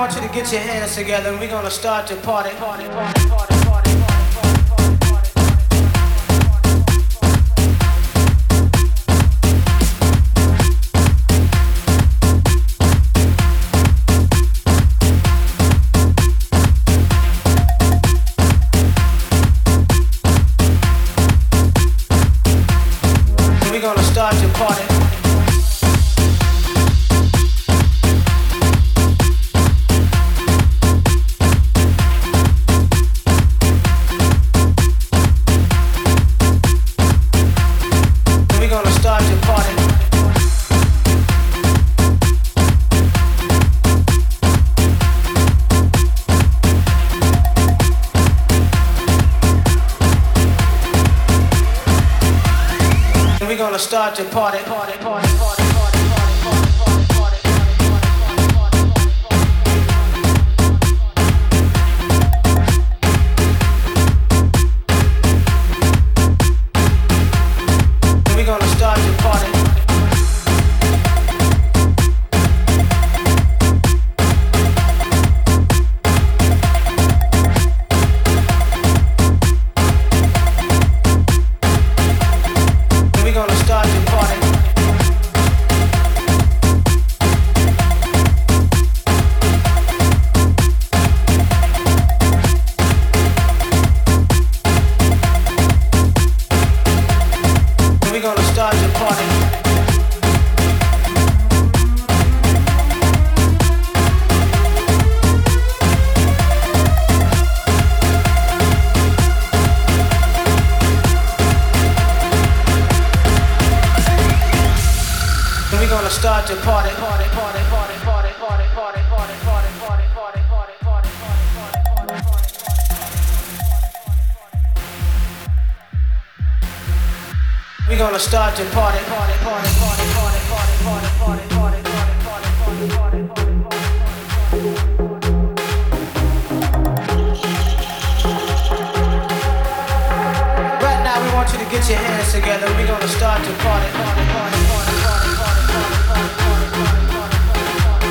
want you to get your hands together and we're gonna start to party, party, party, party. out to party. to party, party, party, party, party, party, party, party, party, party, party, party, party, want you to get your hands together. We're gonna start to party, party, party, party, party, party, party, party, party, party, party.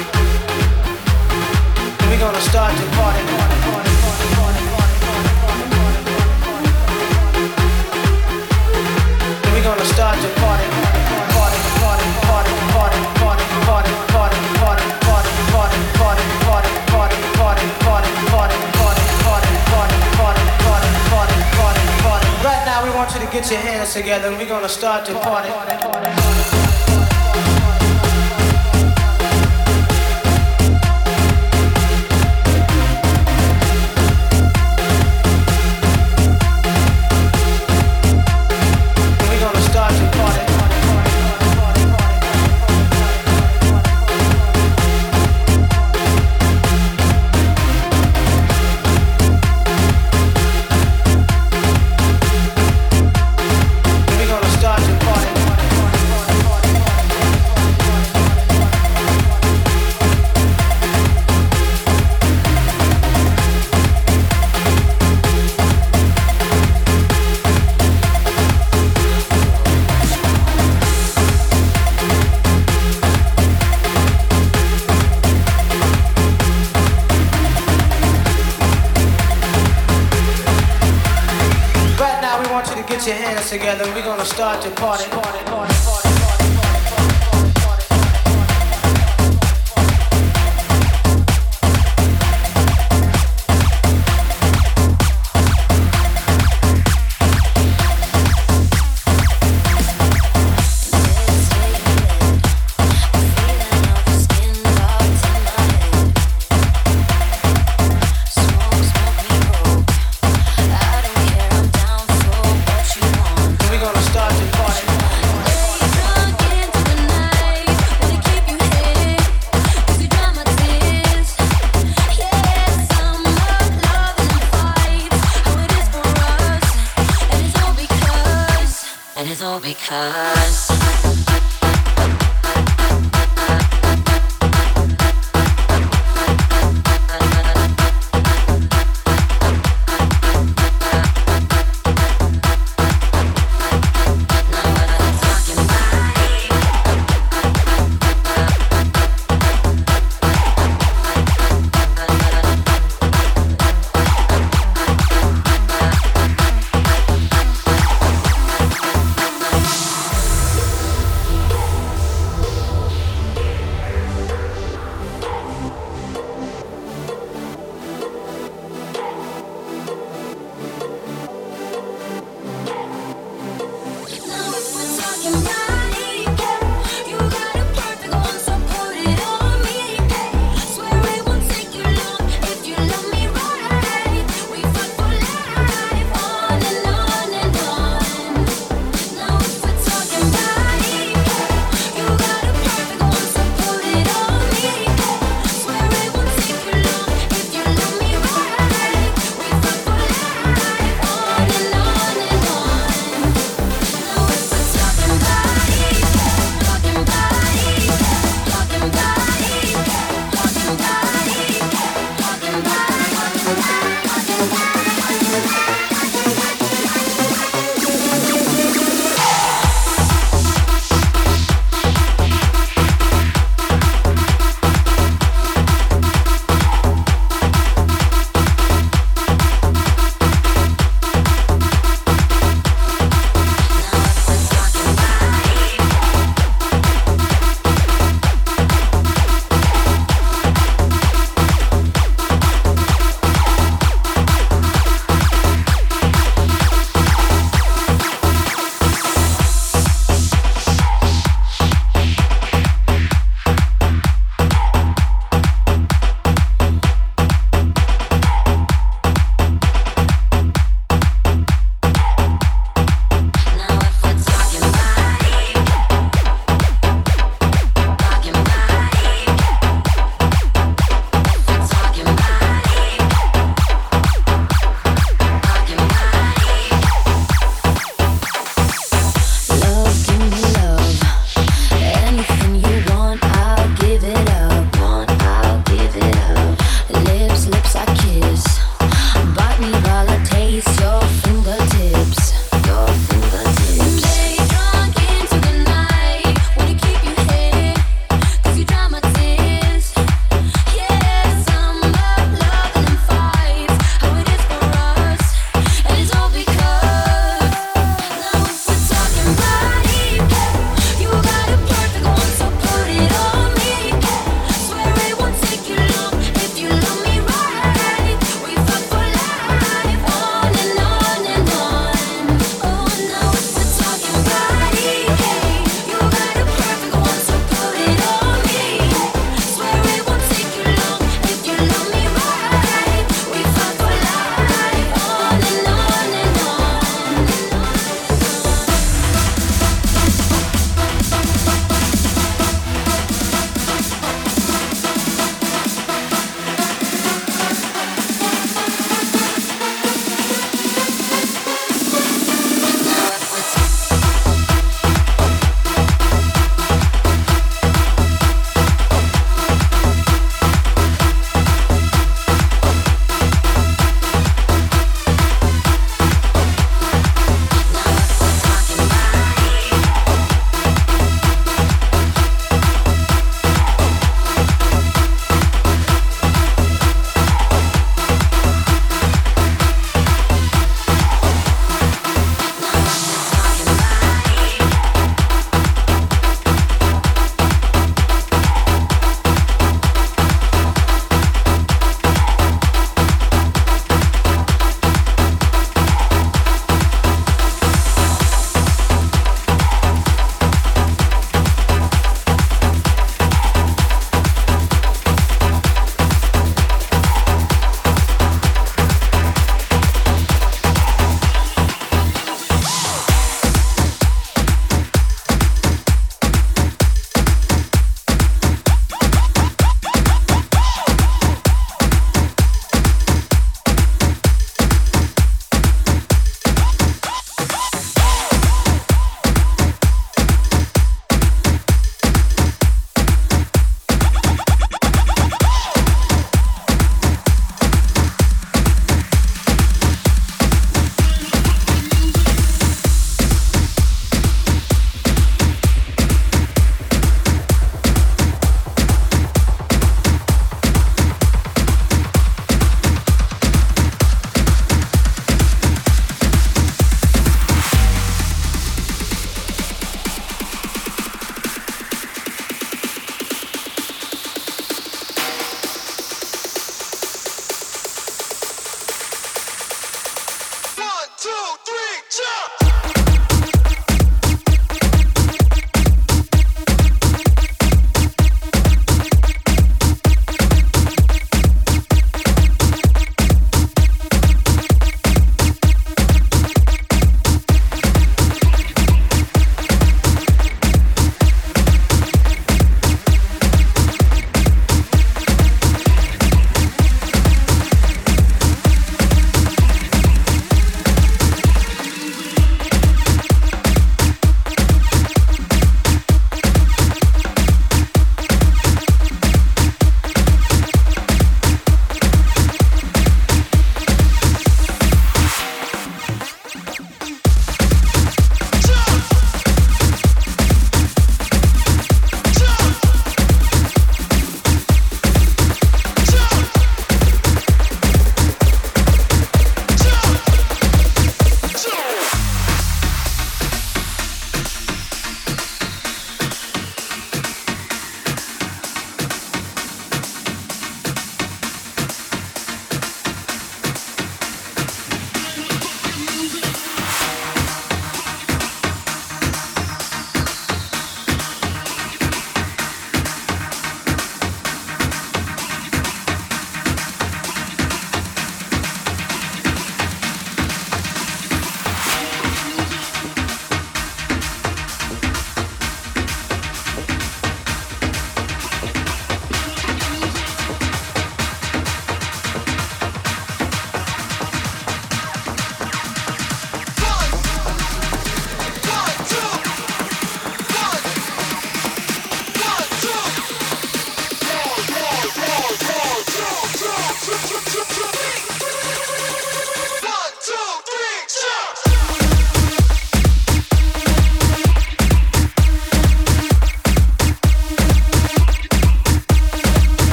We're gonna start to party, party. want you to get your hands together and we're gonna start the party.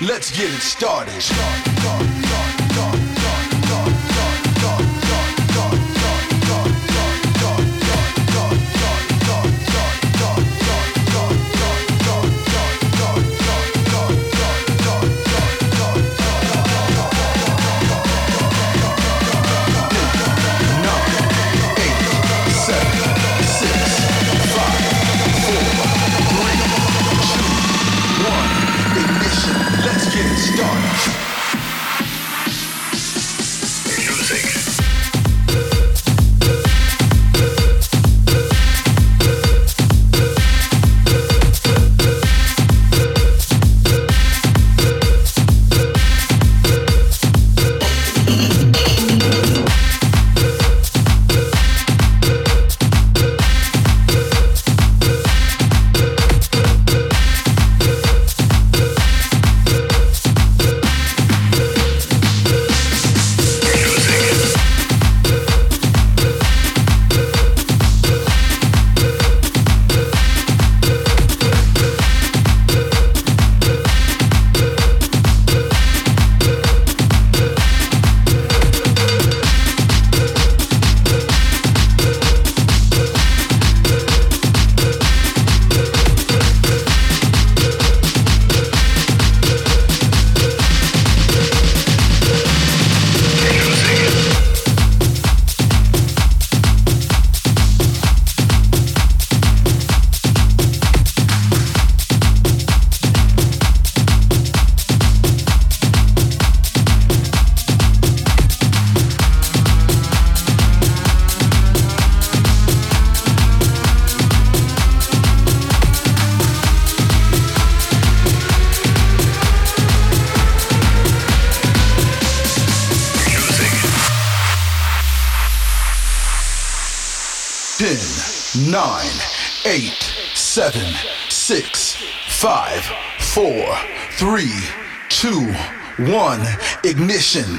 Let's get it started. Start, start, start, start.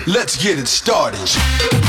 Let's get it started.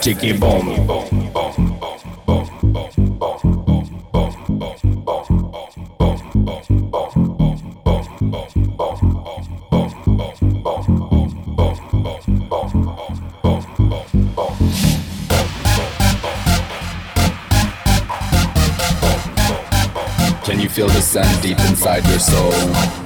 chicky boom. Can you feel the sand deep inside your soul?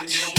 Watch.